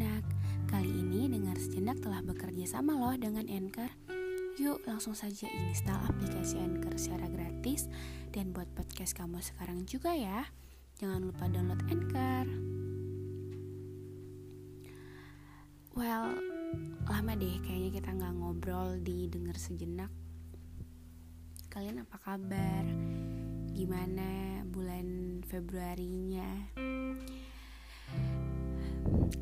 sejenak. Kali ini dengar sejenak telah bekerja sama loh dengan Anchor. Yuk langsung saja install aplikasi Anchor secara gratis dan buat podcast kamu sekarang juga ya. Jangan lupa download Anchor. Well, lama deh kayaknya kita nggak ngobrol di dengar sejenak. Kalian apa kabar? Gimana bulan Februarinya?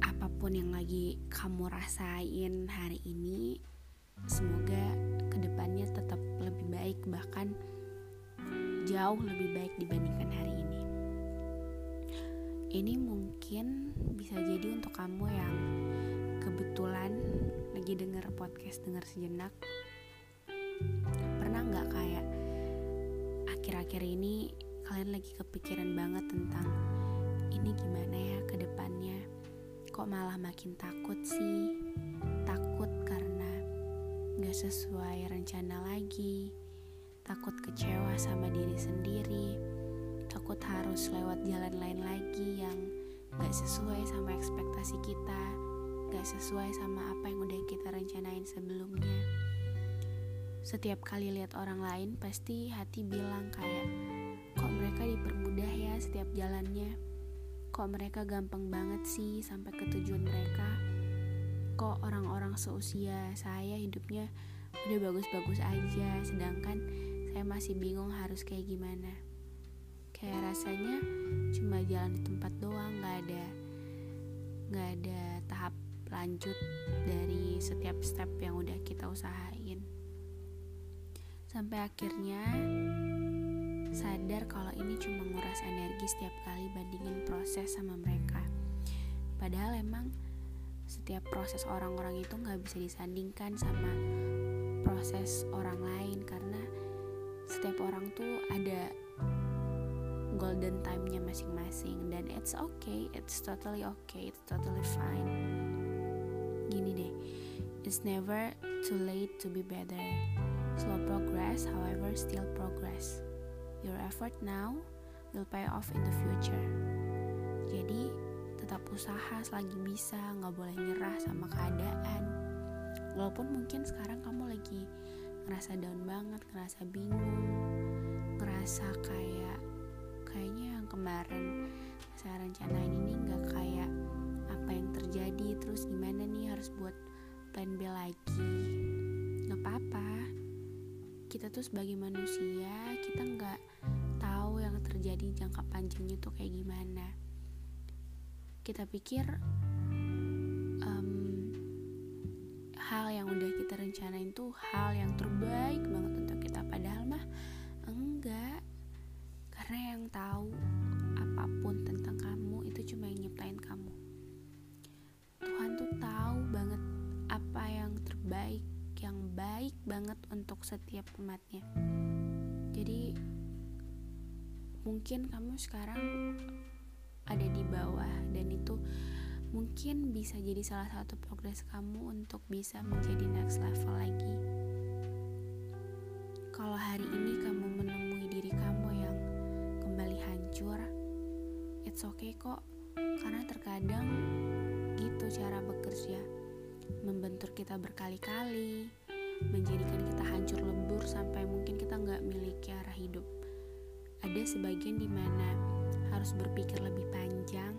Apa pun yang lagi kamu rasain hari ini semoga ke depannya tetap lebih baik bahkan jauh lebih baik dibandingkan hari ini. Ini mungkin bisa jadi untuk kamu yang kebetulan lagi denger podcast denger sejenak. Pernah nggak kayak akhir-akhir ini kalian lagi kepikiran banget tentang ini gimana ya ke depannya kok malah makin takut sih? Takut karena gak sesuai rencana lagi. Takut kecewa sama diri sendiri. Takut harus lewat jalan lain lagi yang gak sesuai sama ekspektasi kita. Gak sesuai sama apa yang udah kita rencanain sebelumnya. Setiap kali lihat orang lain pasti hati bilang kayak kok mereka dipermudah ya setiap jalannya Kok mereka gampang banget sih sampai ke tujuan mereka? Kok orang-orang seusia saya hidupnya udah bagus-bagus aja, sedangkan saya masih bingung harus kayak gimana. Kayak rasanya cuma jalan di tempat doang, nggak ada nggak ada tahap lanjut dari setiap step yang udah kita usahain. Sampai akhirnya sadar kalau ini cuma nguras energi setiap kali bandingin proses sama mereka padahal emang setiap proses orang-orang itu nggak bisa disandingkan sama proses orang lain karena setiap orang tuh ada golden time-nya masing-masing dan it's okay, it's totally okay, it's totally fine. Gini deh, it's never too late to be better. Slow progress, however, still progress. Your effort now will pay off in the future. Jadi, tetap usaha selagi bisa, nggak boleh nyerah sama keadaan. Walaupun mungkin sekarang kamu lagi ngerasa down banget, ngerasa bingung, ngerasa kayak kayaknya yang kemarin saya rencanain ini nggak kayak apa yang terjadi, terus gimana nih harus buat plan B lagi. Nggak apa-apa, kita tuh sebagai manusia kita nggak tahu yang terjadi jangka panjangnya tuh kayak gimana. Kita pikir um, hal yang udah kita rencanain tuh hal yang terbaik banget untuk kita padahal mah enggak. Karena yang tahu apa pun tentang kamu banget untuk setiap umatnya. Jadi mungkin kamu sekarang ada di bawah dan itu mungkin bisa jadi salah satu progres kamu untuk bisa menjadi next level lagi. Kalau hari ini kamu menemui diri kamu yang kembali hancur it's okay kok. Karena terkadang gitu cara bekerja membentur kita berkali-kali, menjadikan kita hancur lebur sampai mungkin kita nggak miliki arah hidup. Ada sebagian di mana harus berpikir lebih panjang,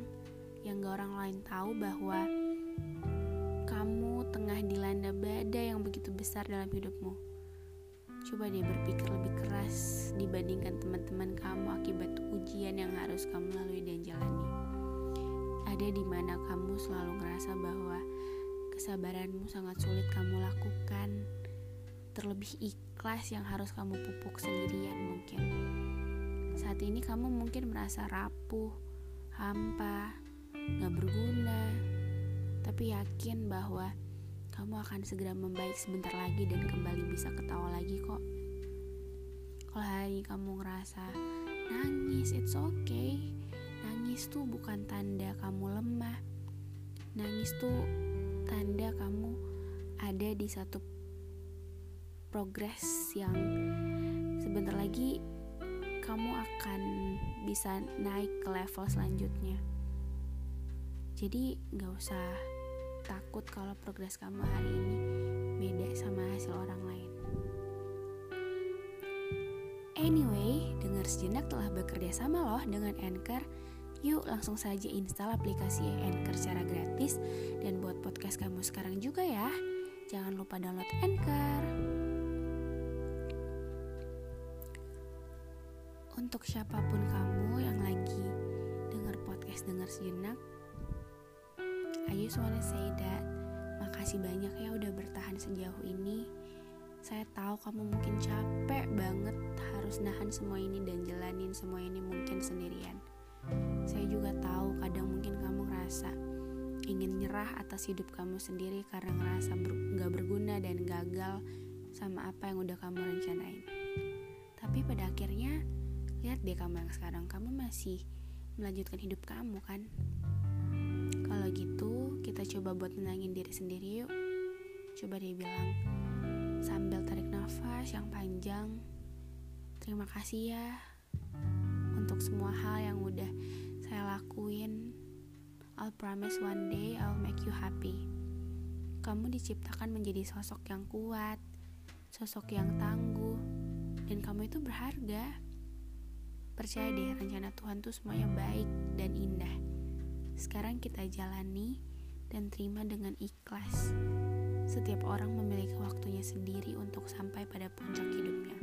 yang gak orang lain tahu bahwa kamu tengah dilanda badai yang begitu besar dalam hidupmu. Coba deh berpikir lebih keras dibandingkan teman-teman kamu akibat ujian yang harus kamu lalui dan jalani. Ada di mana kamu selalu ngerasa bahwa kesabaranmu sangat sulit kamu lakukan, terlebih ikhlas yang harus kamu pupuk sendirian mungkin. Saat ini kamu mungkin merasa rapuh, hampa, gak berguna, tapi yakin bahwa kamu akan segera membaik sebentar lagi dan kembali bisa ketawa lagi kok. Kalau hari kamu ngerasa nangis, it's okay. Nangis tuh bukan tanda kamu lemah. Nangis tuh tanda kamu ada di satu progres yang sebentar lagi kamu akan bisa naik ke level selanjutnya. Jadi gak usah takut kalau progres kamu hari ini beda sama hasil orang lain. Anyway, dengar sejenak telah bekerja sama loh dengan Anchor. Yuk langsung saja install aplikasi Anchor secara gratis dan buat podcast kamu sekarang juga ya. Jangan lupa download Anchor. Untuk siapa pun kamu yang lagi dengar podcast dengar sejenak, I just wanna say that makasih banyak ya udah bertahan sejauh ini saya tahu kamu mungkin capek banget harus nahan semua ini dan jalanin semua ini mungkin sendirian. Saya juga tahu kadang mungkin kamu ngerasa ingin nyerah atas hidup kamu sendiri karena ngerasa ber gak berguna dan gagal sama apa yang udah kamu rencanain. Tapi pada akhirnya, lihat deh kamu yang sekarang, kamu masih melanjutkan hidup kamu kan? Kalau gitu, kita coba buat tenangin diri sendiri yuk. Coba dia bilang, sambil tarik nafas yang panjang. Terima kasih ya untuk semua hal yang udah saya lakuin. I'll promise one day I'll make you happy. Kamu diciptakan menjadi sosok yang kuat, sosok yang tangguh, dan kamu itu berharga. Percaya deh, rencana Tuhan tuh semuanya baik dan indah. Sekarang kita jalani dan terima dengan ikhlas. Setiap orang memiliki waktunya sendiri untuk sampai pada puncak hidupnya.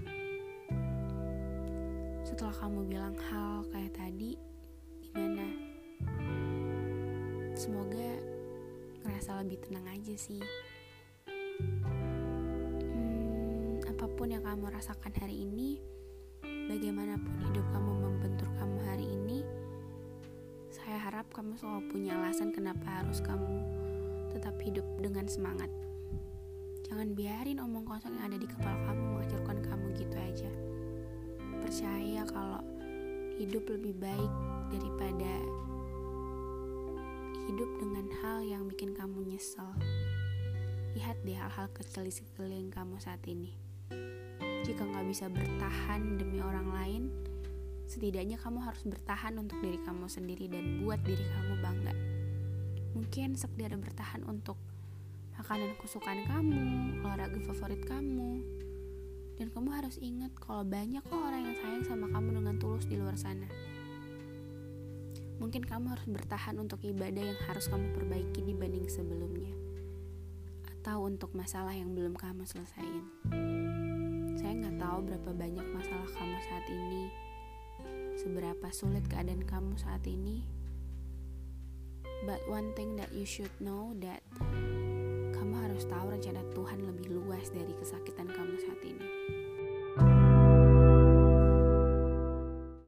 Setelah kamu bilang hal kayak tadi, gimana? Semoga ngerasa lebih tenang aja sih. Hmm, apa pun yang kamu rasakan hari ini, bagaimanapun hidup kamu membentur kamu hari ini, saya harap kamu selalu punya alasan kenapa harus kamu tetap hidup dengan semangat. Jangan biarin omong kosong yang ada di kepala kamu menghancurkan kamu gitu aja. Percaya kalau hidup lebih baik daripada hidup dengan hal yang bikin kamu nyesel. Lihat deh hal-hal kecil di sekeliling kamu saat ini. Jika nggak bisa bertahan demi orang lain, setidaknya kamu harus bertahan untuk diri kamu sendiri dan buat diri kamu bangga. Mungkin sekedar bertahan untuk makanan kesukaan kamu, olahraga favorit kamu. Dan kamu harus ingat kalau banyak kok orang yang sayang sama kamu dengan tulus di luar sana. Mungkin kamu harus bertahan untuk ibadah yang harus kamu perbaiki dibanding sebelumnya. Atau untuk masalah yang belum kamu selesaiin. Tahu berapa banyak masalah kamu saat ini. Seberapa sulit keadaan kamu saat ini. But one thing that you should know that kamu harus tahu rencana Tuhan lebih luas dari kesakitan